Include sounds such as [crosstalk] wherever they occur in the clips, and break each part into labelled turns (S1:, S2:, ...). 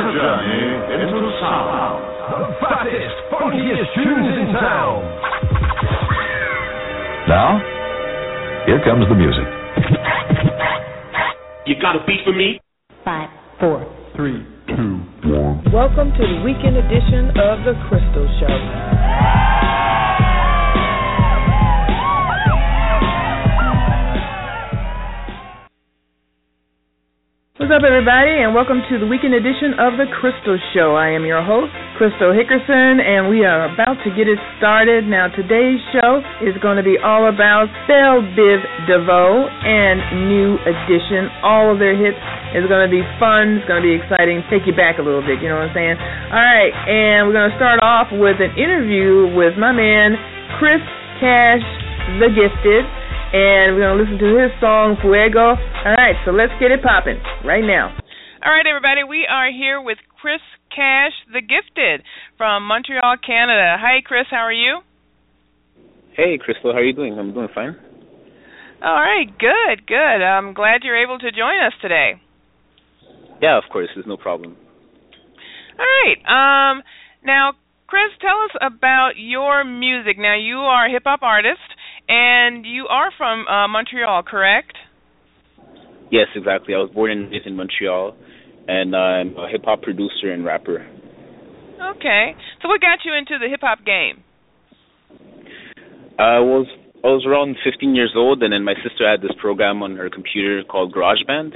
S1: your journey eh? into sound.
S2: The fattest, funkiest tunes in town.
S3: Now, here comes the music.
S4: You got a beat for me?
S5: Five, four,
S1: Three, two, one.
S6: Welcome to the weekend edition of The Crystal Show. What's up, everybody, and welcome to the weekend edition of The Crystal Show. I am your host, Crystal Hickerson, and we are about to get it started. Now, today's show is going to be all about Bell Biv DeVoe and New Edition. All of their hits is going to be fun. It's going to be exciting. Take you back a little bit, you know what I'm saying? All right, and we're going to start off with an interview with my man, Chris Cash, the Gifted and we're gonna listen to his song Fuego. All right, so let's get it popping right now.
S7: All right, everybody, we are here with Chris Cash, the Gifted, from Montreal, Canada. Hi, Chris. How are you?
S8: Hey, Crystal, how are you doing? I'm doing fine.
S7: All right, good, good. I'm glad you're able to join us today.
S8: Yeah, of course, there's no problem.
S7: All right. Um, now, Chris, tell us about your music. Now, you are a hip hop artist, and you are from uh, Montreal, correct?
S8: Yes, exactly. I was born and raised in Montreal, and I'm a hip hop producer and rapper.
S7: Okay. So, what got you into the hip hop game?
S8: I was I was around 15 years old, and then my sister had this program on her computer called GarageBand.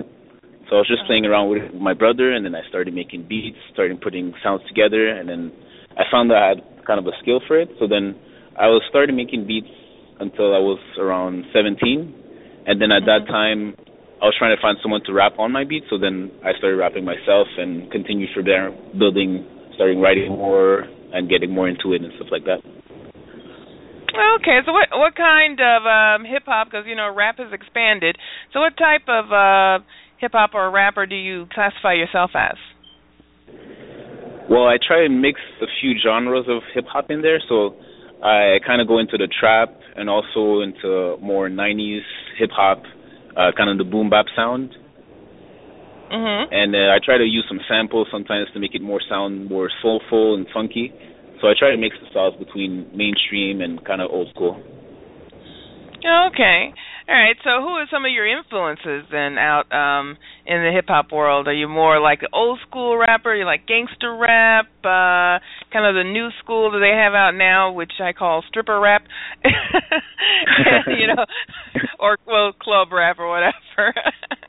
S8: So I was just playing around with my brother, and then I started making beats, started putting sounds together, and then I found that I had kind of a skill for it. So then I was started making beats until I was around 17, and then at that time I was trying to find someone to rap on my beat. So then I started rapping myself and continued from there, building, starting writing more and getting more into it and stuff like that.
S7: Okay, so what what kind of um, hip hop? Because you know rap has expanded. So what type of uh, hip hop or rapper do you classify yourself as?
S8: Well, I try and mix a few genres of hip hop in there. So I kind of go into the trap and also into more '90s hip hop, uh, kind of the boom bap sound.
S7: Mm-hmm.
S8: And uh, I try to use some samples sometimes to make it more sound more soulful and funky. So I try to mix the styles between mainstream and kind of old school.
S7: Okay. All right. So, who are some of your influences then out um in the hip hop world? Are you more like an old school rapper? You like gangster rap? Uh kind of the new school that they have out now, which I call stripper rap. [laughs] you know, [laughs] or well, club rap or whatever.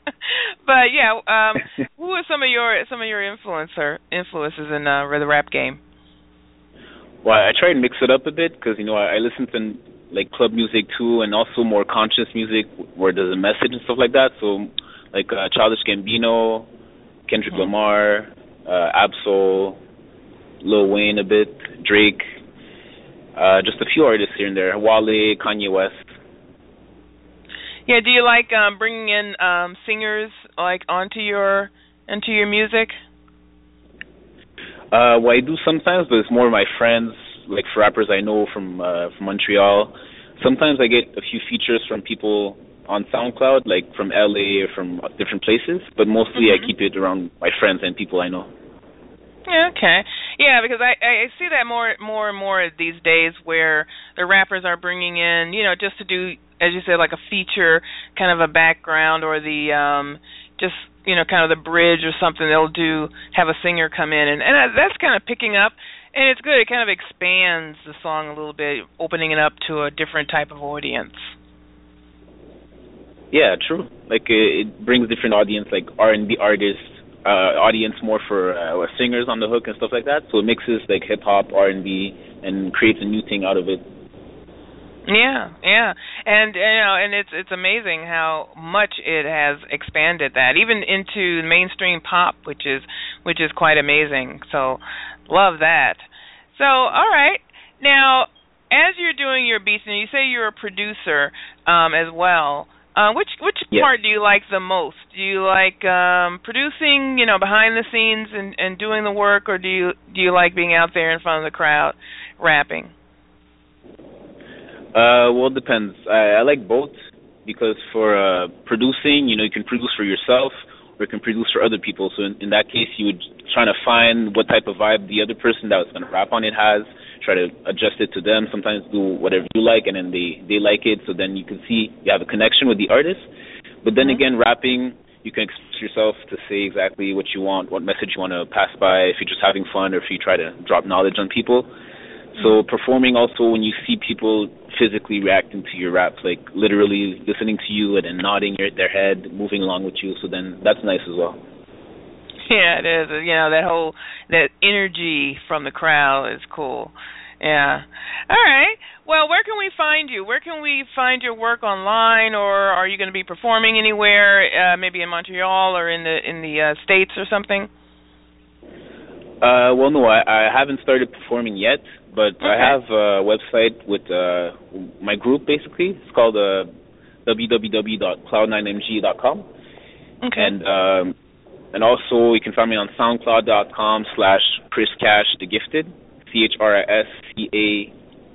S7: [laughs] but yeah, um who are some of your some of your influencer influences in uh, the rap game?
S8: Well, I try and mix it up a bit because you know I, I listen to like club music too, and also more conscious music where there's a message and stuff like that. So, like uh, Childish Gambino, Kendrick
S7: Mhm.
S8: Lamar, uh, Ab-Soul, Lil Wayne a bit, Drake, uh, just a few artists here and there. Wale, Kanye West.
S7: Yeah, do you like um bringing in um singers like onto your into your music?
S8: Uh, well, I do sometimes, but it's more my friends, like for rappers I know from uh, from Montreal. Sometimes I get a few features from people on SoundCloud, like from LA or from different places, but mostly
S7: Mhm.
S8: I keep it around my friends and people I know.
S7: Yeah, okay. Yeah, because I I see that more more and more these days where the rappers are bringing in, you know, just to do as you said like a feature kind of a background or the um just you know kind of the bridge or something they'll do have a singer come in and and that's kind of picking up and it's good it kind of expands the song a little bit opening it up to a different type of audience
S8: Yeah, true. Like it brings different audience, like R and B artists, uh, audience more for uh, singers on the hook and stuff like that. So it mixes like hip hop, R and B, and creates a new thing out of it.
S7: Yeah, yeah, and you know, and it's it's amazing how much it has expanded that even into mainstream pop, which is which is quite amazing. So, love that. So, all right, now as you're doing your beats, and you say you're a producer um, as well. Uh, which which
S8: Yes.
S7: part do you like the most? Do you like um, producing, you know, behind the scenes and, and doing the work, or do you do you like being out there in front of the crowd, rapping?
S8: Uh, well, it depends. I, I like both because for uh, producing, you know, you can produce for yourself, or can produce for other people. So in, in that case, you would try to find what type of vibe the other person that was going to rap on it has, try to adjust it to them. Sometimes do whatever you like, and then they they like it. So then you can see you have a connection with the artist. But then
S7: Mm-hmm.
S8: again, rapping, you can express yourself to say exactly what you want, what message you want to pass by. If you're just having fun, or if you try to drop knowledge on people. So performing also when you see people physically reacting to your raps, like literally listening to you and then nodding your, their head, moving along with you. So then that's nice as well.
S7: Yeah, it is. You know that whole that energy from the crowd is cool. Yeah. All right. Well, where can we find you? Where can we find your work online, or are you going to be performing anywhere? Uh, maybe in Montreal or in the in the uh, states or something.
S8: Uh, well, no, I, I haven't started performing yet, but I have a website with uh, my group basically. It's called uh, www.cloud9mg.com.
S7: Okay.
S8: And um, and also you can find me on SoundCloud.com slash Chris Cash the Gifted, C H R I S C A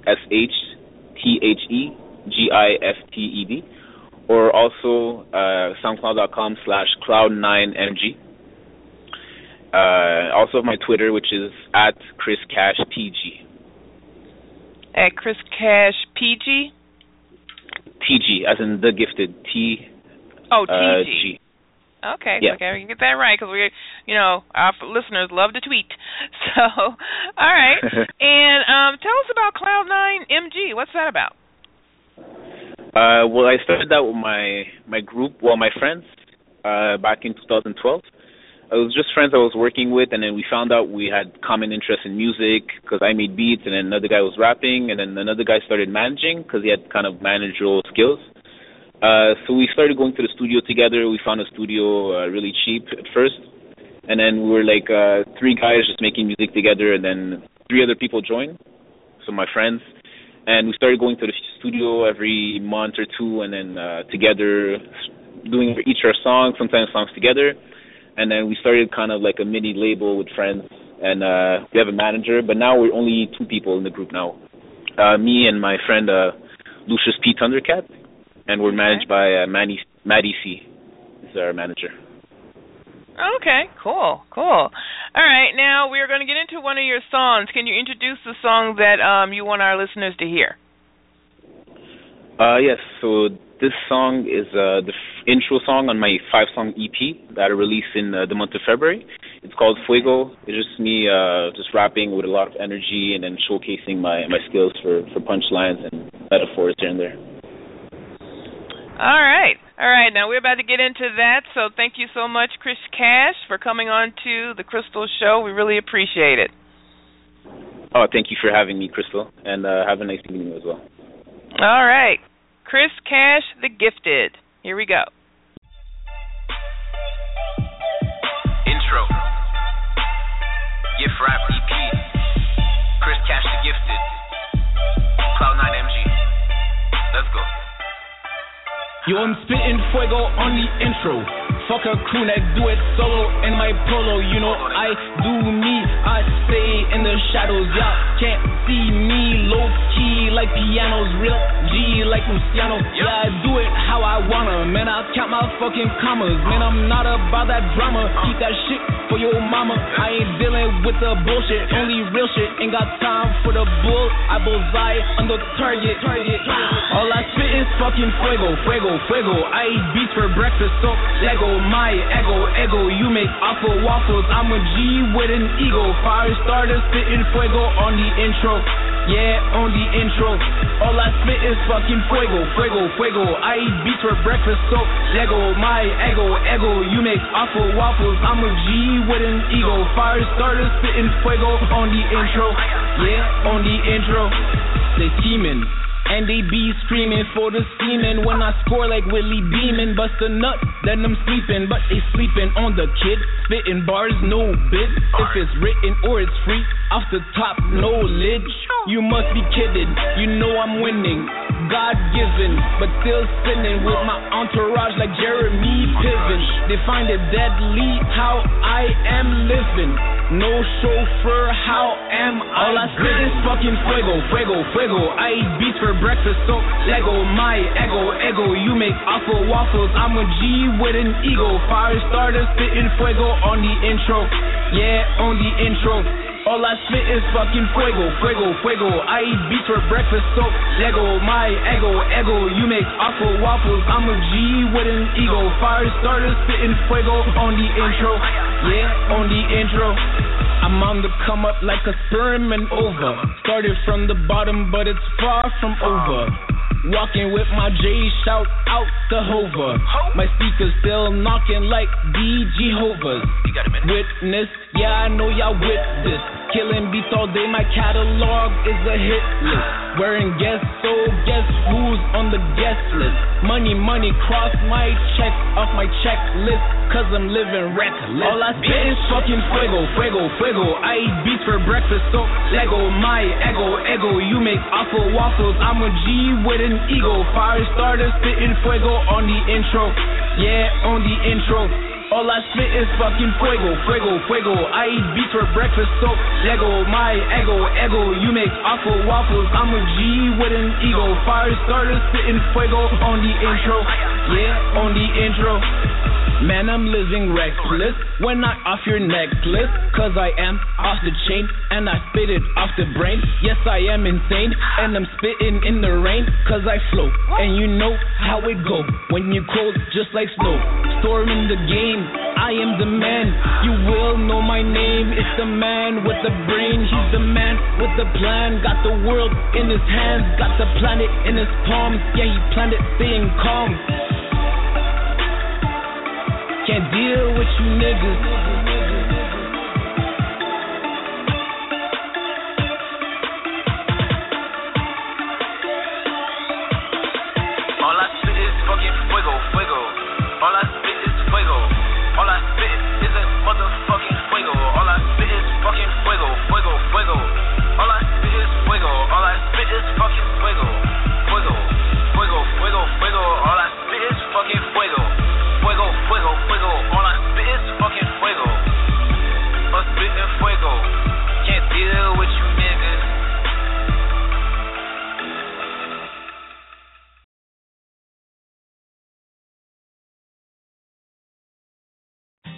S8: S H T H E G I F T E D, or also uh, SoundCloud.com slash Cloud9MG. Uh, also my Twitter, which is at Chris Cash TG.
S7: At Chris Cash PG.
S8: TG, as in the gifted. T
S7: Oh,
S8: uh,
S7: TG.
S8: G.
S7: Okay,
S8: Yeah.
S7: okay, we can get that right because we, you know, our listeners love to tweet. [laughs] So, all right, [laughs] and um, tell us about Cloud Nine MG. What's that about?
S8: Uh, well, I started that with my my group, well, my friends, uh, back in 2012. It was just friends I was working with, and then we found out we had common interest in music because I made beats, and then another guy was rapping, and then another guy started managing because he had kind of managerial skills. Uh, so we started going to the studio together. We found a studio uh, really cheap at first, and then we were like uh, three guys just making music together, and then three other people joined, so my friends, and we started going to the studio every month or two, and then uh, together doing each our songs, sometimes songs together, and then we started kind of like a mini label with friends, and uh, we have a manager, but now we're only two people in the group now, uh, me and my friend uh, Lucius P. Thundercat, and we're managed by uh, Manny, Maddie C. Is our manager.
S7: Okay, cool, cool. All right, now we are going to get into one of your songs. Can you introduce the song that um, you want our listeners to hear?
S8: Uh, yes, so this song is uh, the intro song on my five song EP that I released in uh, the month of February. It's called Fuego. It's just me uh, just rapping with a lot of energy and then showcasing my, my skills for, for punchlines and metaphors here and there.
S7: All right, all right. Now we're about to get into that. So thank you so much, Chris Cash, for coming on to the Crystal Show. We really appreciate it.
S8: Oh, thank you for having me, Crystal, and uh, have a nice evening as well.
S7: All right, Chris Cash, the Gifted. Here we go.
S4: Intro. Gift Rap EP. Chris Cash the Gifted. Cloud9 MG. Let's go.
S5: Yo, I'm spitting fuego on the intro. Fuck a crew that do it solo in my polo. You know I do me. I stay in the shadows. Y'all can't see me. Low key like pianos. Real G like Luciano. Yeah, I do it how I wanna. Man, I count my fucking commas. Man, I'm not about that drama. Keep that shit for your mama. I ain't dealing with the bullshit. Only real shit. Ain't got time for the bull. I bullseye under target. Target. All I spit is fucking fuego, fuego, fuego. I eat beats for breakfast, so Lego, my ego, ego. You make awful waffles. I'm a G with an ego. Fire starter spitting fuego on the intro. Yeah, on the intro. All I spit is fucking fuego, fuego, fuego. I eat beats for breakfast, so Lego, my ego, ego. You make awful waffles. I'm a G with an ego. Fire starter spitting fuego on the intro. Yeah, on the intro. They scheming. And they be screaming for the semen when I score like Willie Beamen. Bust a nut, then I'm sleeping, but they sleeping on the kid. Spitting bars, no bid. If it's written or it's free, off the top, no lid. You must be kidding, you know I'm winning. God given, but still spinning with my entourage like Jeremy Piven. They find it deadly how I am living. no chauffeur, how am I? All I spit is fucking fuego, fuego, fuego. I eat beats for breakfast, so Lego, my ego, ego. You make awful waffles, I'm a G with an ego. Fire starter spitting fuego on the intro, yeah, on the intro. All I spit is fucking fuego, fuego, fuego. I eat beats for breakfast, so Lego, my ego, ego. You make awful waffles, I'm a G with an ego. Fire starter spitting fuego on the intro, yeah, on the intro. I'm on the come up like a sperm and over. Started from the bottom, but it's far from over. Walking with my J, shout out the Hova. My speakers still knocking like D Jehovah's. Witness, yeah, I know y'all with this. Killing beats all day, my catalog is a hit list. Wearing guests, so guess who's on the guest list? Money, money, cross my check off my checklist, cause I'm living reckless. All I spit is fucking fuego, fuego, fuego. I eat beats for breakfast, so Lego, my ego, ego. You make awful waffles, I'm a G with an ego. Fire starter spitting fuego on the intro, yeah, on the intro. All I spit is fucking fuego, fuego, fuego. I eat beats for breakfast, so Lego, my ego, ego. You make awful waffles, I'm a G with an ego. Fire starter spitting fuego on the intro, yeah, on the intro. Man, I'm living reckless when I off your necklace. Cause I am off the chain and I spit it off the brain. Yes, I am insane and I'm spitting in the rain. Cause I flow and you know how it go when you cold just like snow. Storming the game, I am the man. You will know my name. It's the man with the brain. He's the man with the plan. Got the world in his hands, got the planet in his palms. Yeah, he planned it, staying calm. Can't deal with you niggas.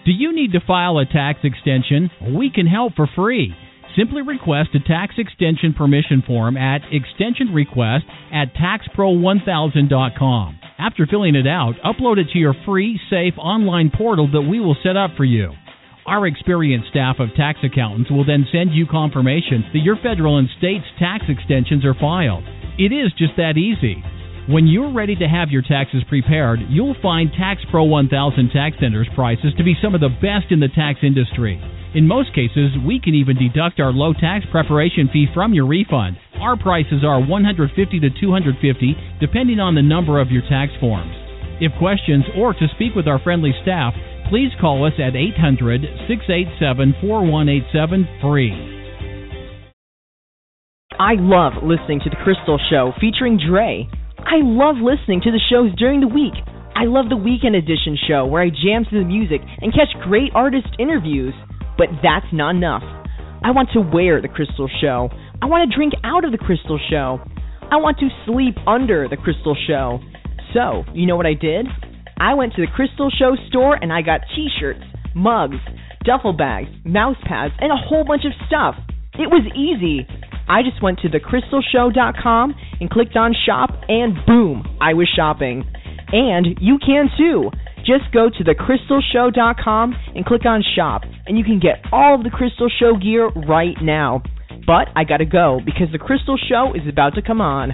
S9: Do you need to file a tax extension? We can help for free. Simply request a tax extension permission form at extensionrequest at taxpro1000.com. After filling it out, upload it to your free, safe online portal that we will set up for you. Our experienced staff of tax accountants will then send you confirmation that your federal and state's tax extensions are filed. It is just that easy. When you're ready to have your taxes prepared, you'll find Tax Pro 1000 Tax Center's prices to be some of the best in the tax industry. In most cases, we can even deduct our low tax preparation fee from your refund. Our prices are 150 to 250 depending on the number of your tax forms. If questions or to speak with our friendly staff, please call us at 800 687 4187 free.
S10: I love listening to The Crystal Show featuring Dre. I love listening to the shows during the week. I love the Weekend Edition show where I jam to the music and catch great artist interviews. But that's not enough. I want to wear The Crystal Show. I want to drink out of The Crystal Show. I want to sleep under The Crystal Show. So, you know what I did? I went to the Crystal Show store and I got t shirts, mugs, duffel bags, mouse pads, and a whole bunch of stuff. It was easy. I just went to thecrystalshow.com and clicked on shop, and boom, I was shopping. And you can too. Just go to thecrystalshow.com and click on shop, and you can get all of the Crystal Show gear right now. But I gotta go because the Crystal Show is about to come on.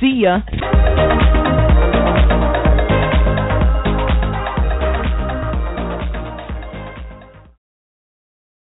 S10: See ya.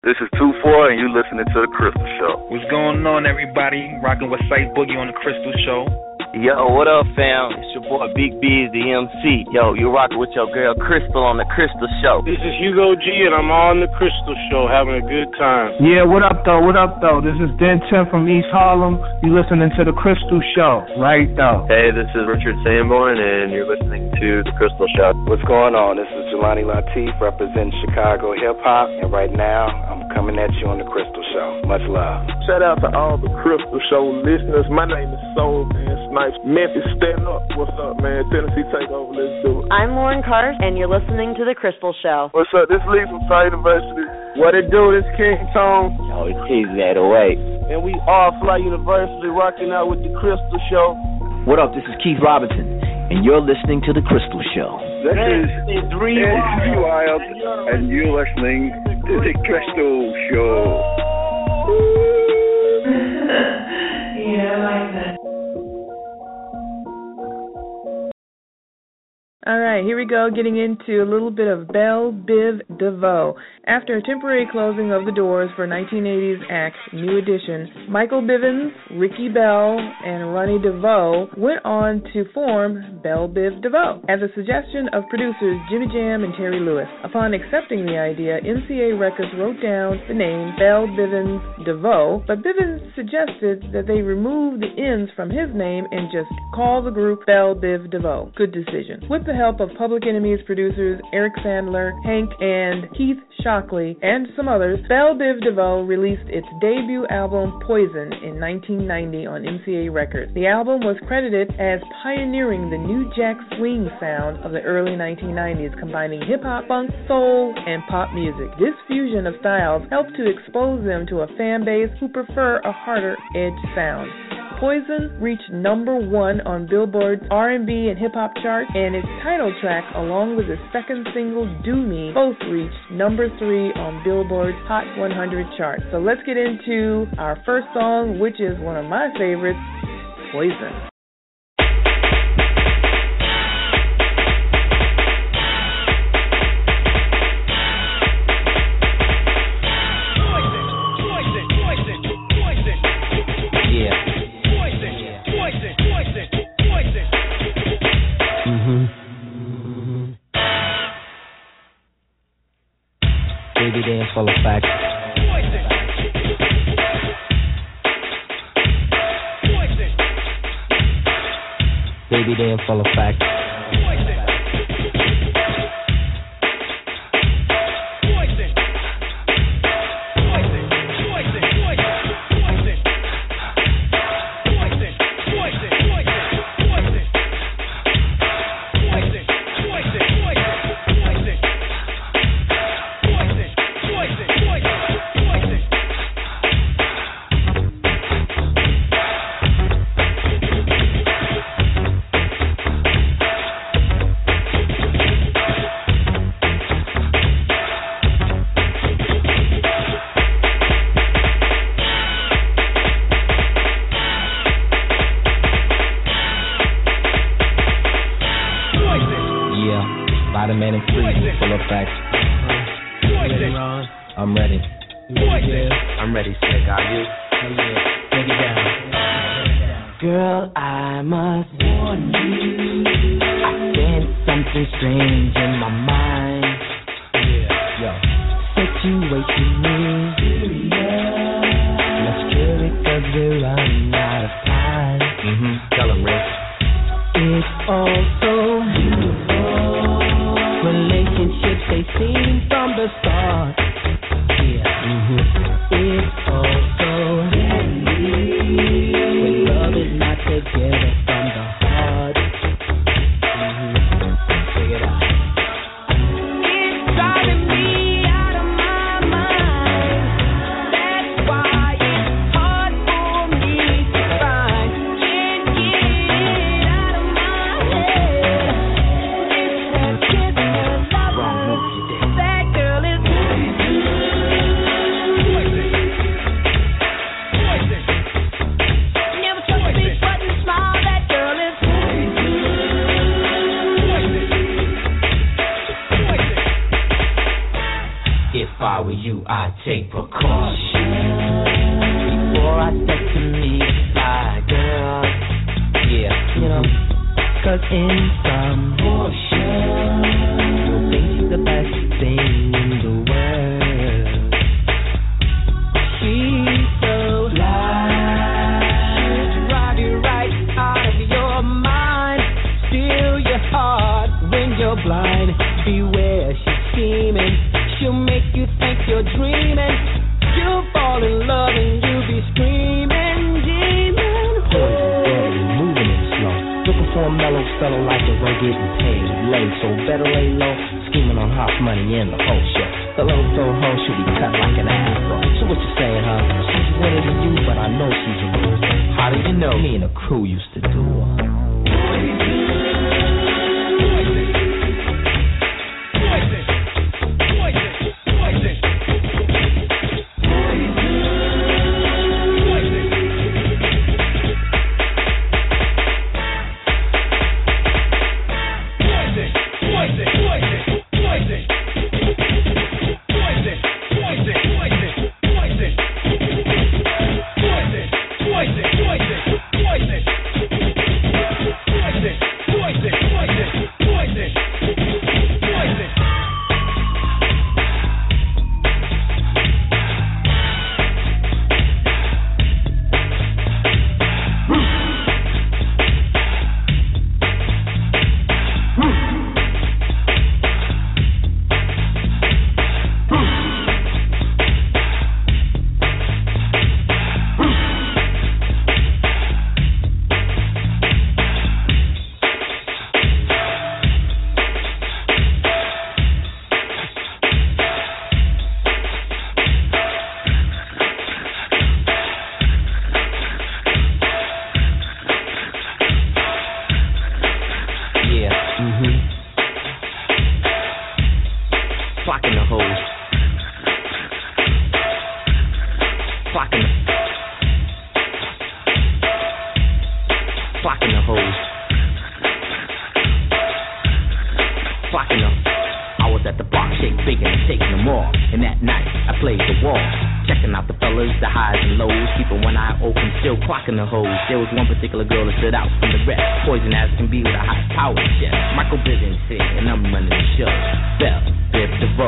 S11: This is 2-4 and you listening to The Crystal Show.
S12: What's going on, everybody? Rocking with Sight Boogie on The Crystal Show.
S13: Yo, what up, fam? It's your boy Big B, the MC. Yo, you're rocking with your girl Crystal on The Crystal Show.
S14: This is Hugo G, and I'm on The Crystal Show having a good time.
S15: Yeah, what up, though? What up, though? This is Den 10 from East Harlem. You listening to The Crystal Show, right, though?
S16: Hey, this is Richard Sanborn, and you're listening to The Crystal Show.
S17: What's going on? This is Jelani Latif, represents Chicago hip hop, and right now I'm coming at you on the Crystal Show. Much love.
S18: Shout out to all the Crystal Show listeners. My name is Soul Man Snipes. Memphis, stand up. What's up, man? Tennessee Takeover. Let's do it.
S19: I'm Lauren Cart, and you're listening to the Crystal Show.
S18: What's up? This Lee from Star University. What it do? This King Tone.
S13: Yo, it's Easy 808.
S18: And we are Fly University rocking out with the Crystal Show.
S20: What up? This is Keith Robinson, and you're listening to the Crystal Show.
S21: This is Wild, and you're listening to the Crystal Show. [laughs]
S6: yeah, I like that. All right, here we go, getting into a little bit of Bell Biv DeVoe. After a temporary closing of the doors for 1980's act New Edition, Michael Bivins, Ricky Bell, and Ronnie DeVoe went on to form Bell Biv DeVoe at the suggestion of producers Jimmy Jam and Terry Lewis. Upon accepting the idea, MCA Records wrote down the name Bell Bivins DeVoe, but Bivins suggested that they remove the N's from his name and just call the group Bell Biv DeVoe. Good decision. With the help of Public Enemy's producers Eric Sadler, Hank, and Keith Shocklee, and some others, Bell Biv DeVoe released its debut album Poison in 1990 on MCA Records. The album was credited as pioneering the new jack swing sound of the early 1990s, combining hip hop, funk, soul, and pop music. This fusion of styles helped to expose them to a fan base who prefer a harder edge sound. Poison reached number one on Billboard's R&B and hip hop chart, and its title track, along with its second single "Do Me," both reached number three on Billboard's Hot 100 chart. So let's get into our first song, which is one of my favorites, "Poison."
S20: Dance full of. Baby full of facts.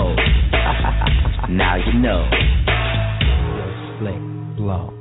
S20: [laughs]
S22: now you know. Slick, blow.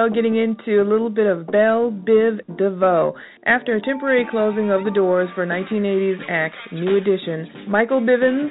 S23: well getting
S24: into a little bit of Bell Biv DeVoe. After a temporary closing of the doors for 1980s act New Edition, Michael Bivins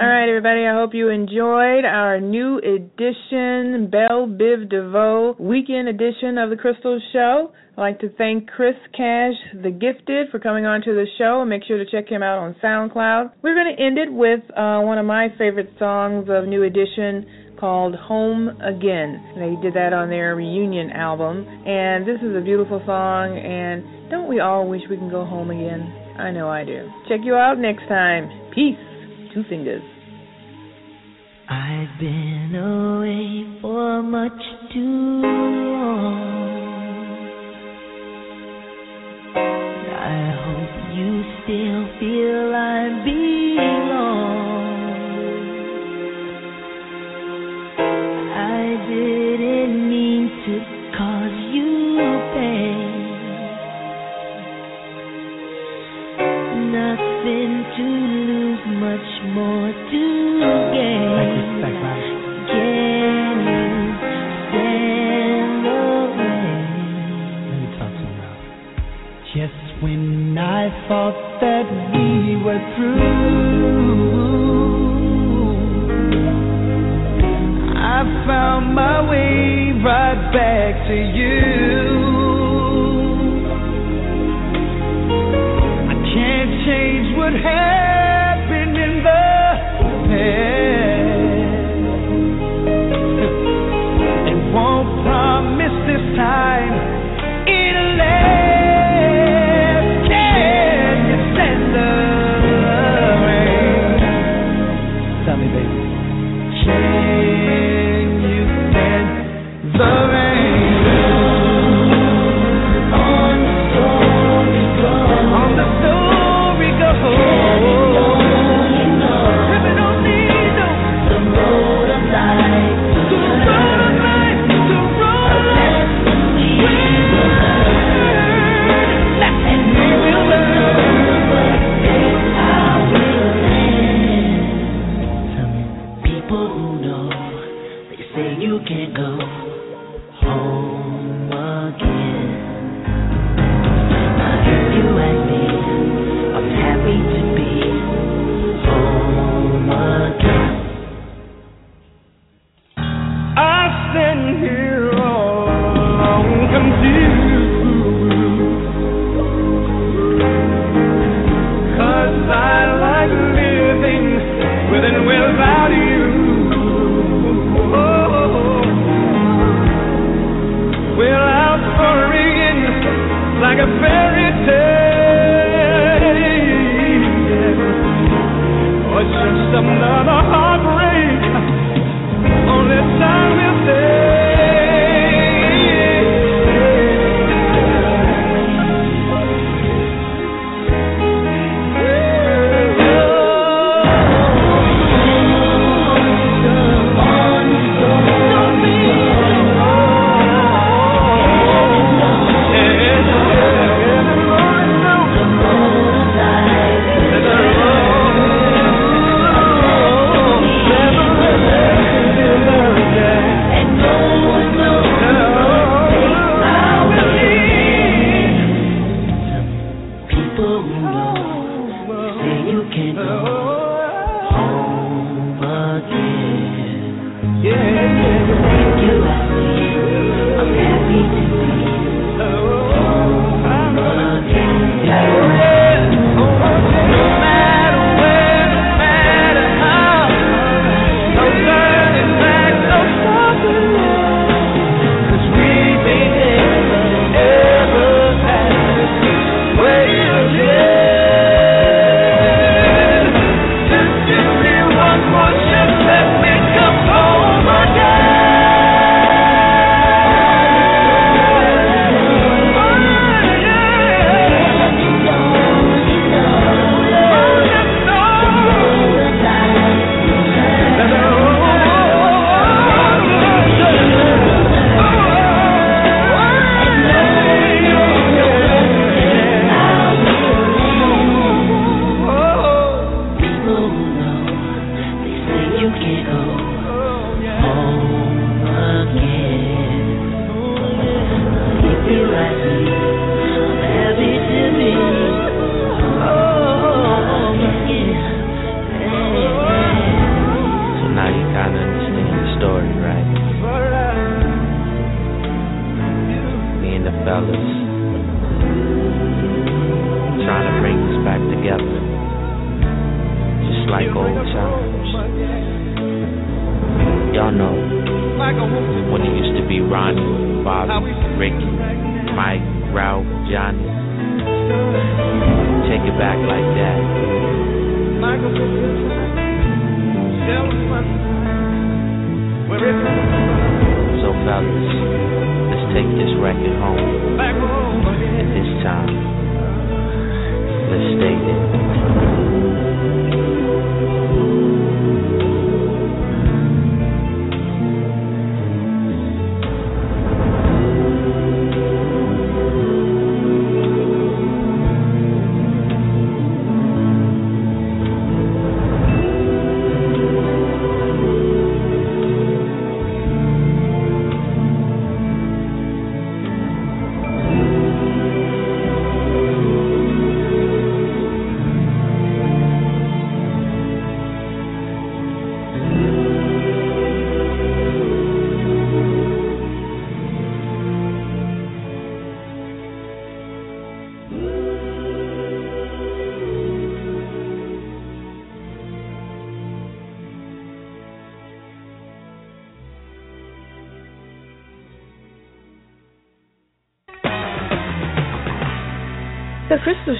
S25: All
S24: right, everybody. I
S6: hope you enjoyed our new edition, Bell Biv DeVoe weekend edition of the Crystal Show. I'd like to thank Chris Cash, the Gifted, for coming on to the show. And make sure to check him out on SoundCloud. We're going to end it with uh, one of my favorite songs of New Edition called Home Again. They did that on their reunion album. And this is a beautiful song. And don't we all wish we can go home again? I know I do. Check you out next time. Peace. Two fingers.
S24: I've been away for much too long. I hope you still feel I belong.
S22: Thought that we were through, I found my way right back to you. I can't change what happened in the past. And won't promise this time
S24: can't go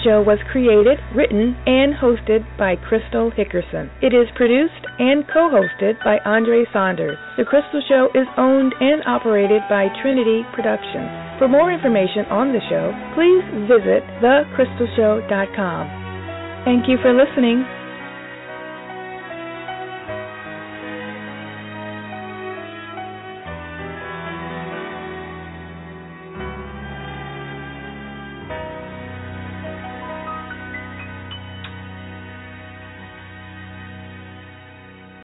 S6: Show was created, written, and hosted by Crystal Hickerson. It is produced and co-hosted by Andre Saunders. The Crystal Show is owned and operated by Trinity Productions. For more information on the show, please visit thecrystalshow.com. Thank you for listening.